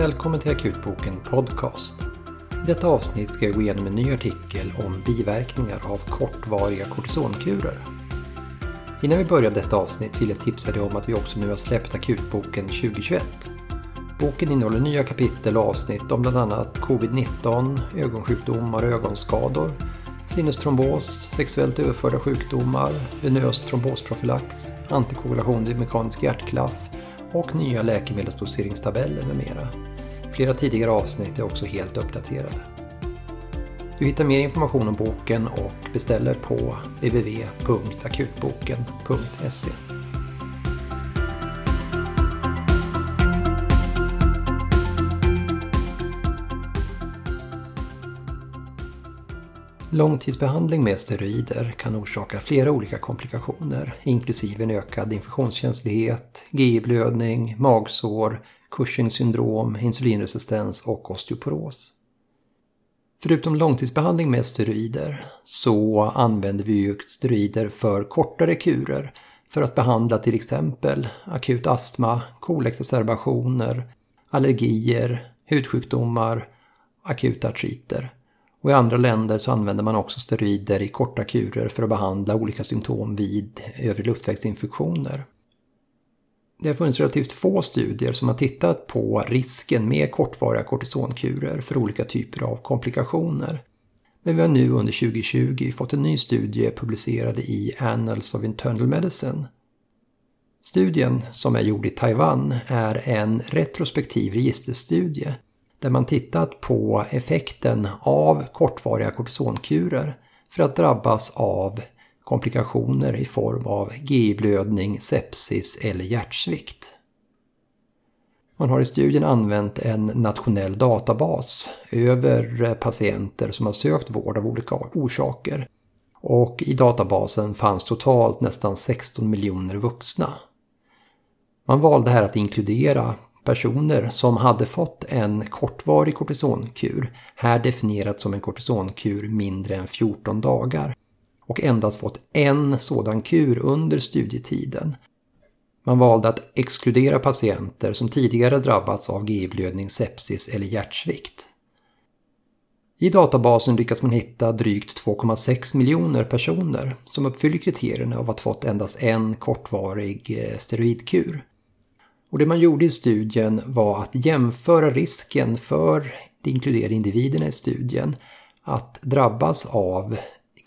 Välkommen till Akutboken Podcast. I detta avsnitt ska jag gå igenom en ny artikel om biverkningar av kortvariga kortisonkurer. Innan vi börjar detta avsnitt vill jag tipsa dig om att vi också nu har släppt Akutboken 2021. Boken innehåller nya kapitel och avsnitt om bland annat covid-19, ögonsjukdomar och ögonskador, sinnestrombos, sexuellt överförda sjukdomar, venös trombosprofylax, antikoagulation vid mekanisk hjärtklaff och nya läkemedelsdoseringstabeller med mera. Flera tidigare avsnitt är också helt uppdaterade. Du hittar mer information om boken och beställer på www.akutboken.se. Långtidsbehandling med steroider kan orsaka flera olika komplikationer, inklusive en ökad infektionskänslighet, GI-blödning, magsår, Cushings syndrom, insulinresistens och osteoporos. Förutom långtidsbehandling med steroider så använder vi ju steroider för kortare kurer för att behandla till exempel akut astma, kolexacerbationer, allergier, hudsjukdomar, akuta artriter. Och i andra länder så använder man också steroider i korta kurer för att behandla olika symptom vid övre luftvägsinfektioner. Det har funnits relativt få studier som har tittat på risken med kortvariga kortisonkurer för olika typer av komplikationer. Men vi har nu under 2020 fått en ny studie publicerad i Annals of Internal Medicine. Studien, som är gjord i Taiwan, är en retrospektiv registerstudie där man tittat på effekten av kortvariga kortisonkurer för att drabbas av komplikationer i form av GI-blödning, sepsis eller hjärtsvikt. Man har i studien använt en nationell databas över patienter som har sökt vård av olika orsaker. Och i databasen fanns totalt nästan 16 miljoner vuxna. Man valde här att inkludera personer som hade fått en kortvarig kortisonkur, här definierat som en kortisonkur mindre än 14 dagar, och endast fått en sådan kur under studietiden. Man valde att exkludera patienter som tidigare drabbats av GI-blödning, sepsis eller hjärtsvikt. I databasen lyckas man hitta drygt 2,6 miljoner personer som uppfyller kriterierna av att fått endast en kortvarig eh, steroidkur. Och det man gjorde i studien var att jämföra risken för de inkluderade individerna i studien att drabbas av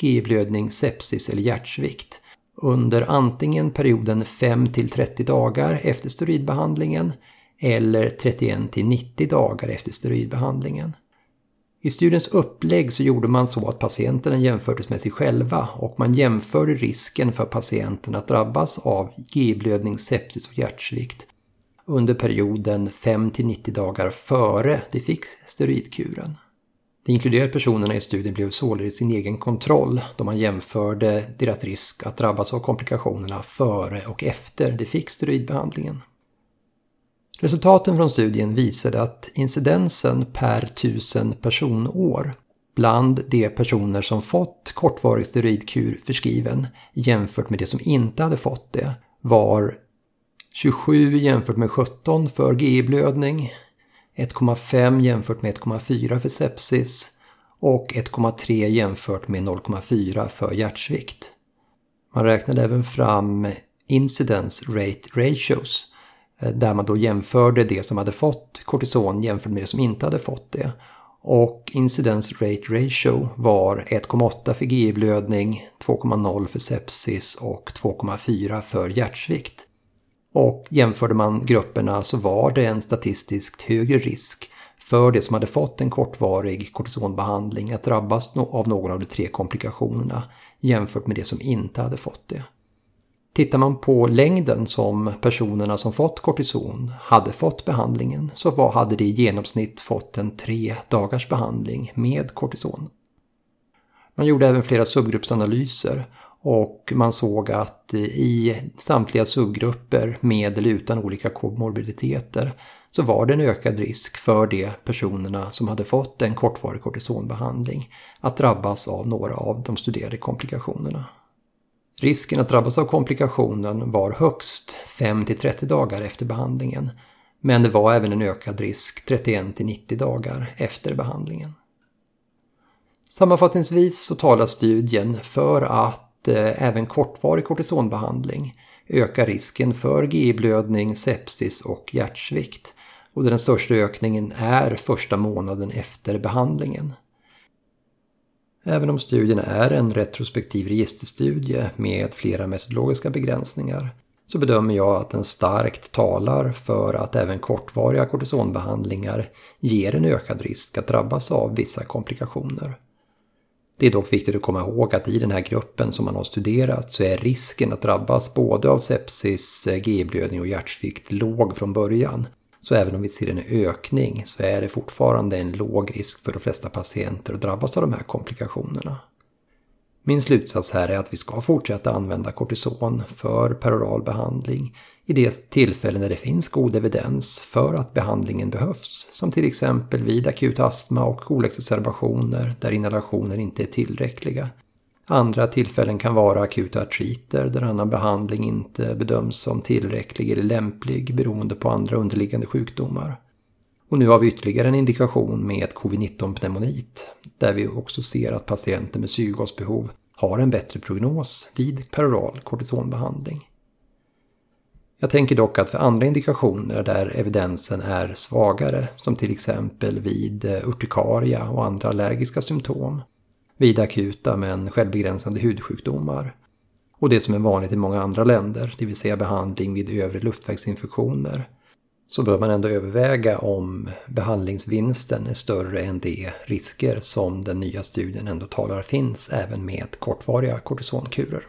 GI-blödning, sepsis eller hjärtsvikt under antingen perioden 5 30 dagar efter steroidbehandlingen eller 31 90 dagar efter steroidbehandlingen. I studiens upplägg så gjorde man så att patienterna jämfördes med sig själva och man jämförde risken för patienten att drabbas av GI-blödning, sepsis och hjärtsvikt under perioden 5 90 dagar före de fick steroidkuren. De inkluderade personerna i studien blev således sin egen kontroll då man jämförde deras risk att drabbas av komplikationerna före och efter de fick steroidbehandlingen. Resultaten från studien visade att incidensen per tusen personår bland de personer som fått kortvarig steroidkur förskriven jämfört med de som inte hade fått det var 27 jämfört med 17 för GI-blödning, 1,5 jämfört med 1,4 för sepsis och 1,3 jämfört med 0,4 för hjärtsvikt. Man räknade även fram incidence rate ratios eh, där man då jämförde det som hade fått kortison jämfört med det som inte hade fått det. Och incidence rate ratio var 1,8 för GI-blödning, 2,0 för sepsis och 2,4 för hjärtsvikt. Och jämförde man grupperna så var det en statistiskt högre risk för det som hade fått en kortvarig kortisonbehandling att drabbas av någon av de tre komplikationerna jämfört med det som inte hade fått det. Tittar man på längden som personerna som fått kortison hade fått behandlingen så var, hade de i genomsnitt fått en tre dagars behandling med kortison. Man gjorde även flera subgruppsanalyser och man såg att i samtliga subgrupper med eller utan olika komorbiditeter så var det en ökad risk för de personerna som hade fått en kortvarig kortisonbehandling att drabbas av några av de studerade komplikationerna. Risken att drabbas av komplikationen var högst 5-30 dagar efter behandlingen Men det var även en ökad risk 31 till 90 dagar efter behandlingen. Sammanfattningsvis så talar studien för att Eh, även kortvarig kortisonbehandling ökar risken för GI-blödning, sepsis och hjärtsvikt. Och den största ökningen är första månaden efter behandlingen. Även om studien är en retrospektiv registerstudie med flera metodologiska begränsningar så bedömer jag att den starkt talar för att även kortvariga kortisonbehandlingar ger en ökad risk att drabbas av vissa komplikationer. Det är dock viktigt att komma ihåg att i den här gruppen som man har studerat så är risken att drabbas både av sepsis, eh, GI-blödning och hjärtsvikt låg från början. Så även om vi ser en ökning så är det fortfarande en låg risk för de flesta patienter att drabbas av de här komplikationerna. Min slutsats här är att vi ska fortsätta använda kortison för peroral behandling i de tillfällen där det finns god evidens för att behandlingen behövs, som till exempel vid akut astma och kolexacerbationer där inhalationer inte är tillräckliga. Andra tillfällen kan vara akuta artriter där annan behandling inte bedöms som tillräcklig eller lämplig beroende på andra underliggande sjukdomar. Och nu har vi ytterligare en indikation med covid-19-pneumonit, där vi också ser att patienter med syrgasbehov har en bättre prognos vid peroral kortisonbehandling. Jag tänker dock att för andra indikationer där evidensen är svagare, som till exempel vid eh, urtikaria och andra allergiska symptom, vid akuta men självbegränsande hudsjukdomar och det som är vanligt i många andra länder, det vill säga behandling vid övre luftvägsinfektioner, så bör man ändå överväga om behandlingsvinsten är större än de risker som den nya studien ändå talar finns även med kortvariga kortisonkurer.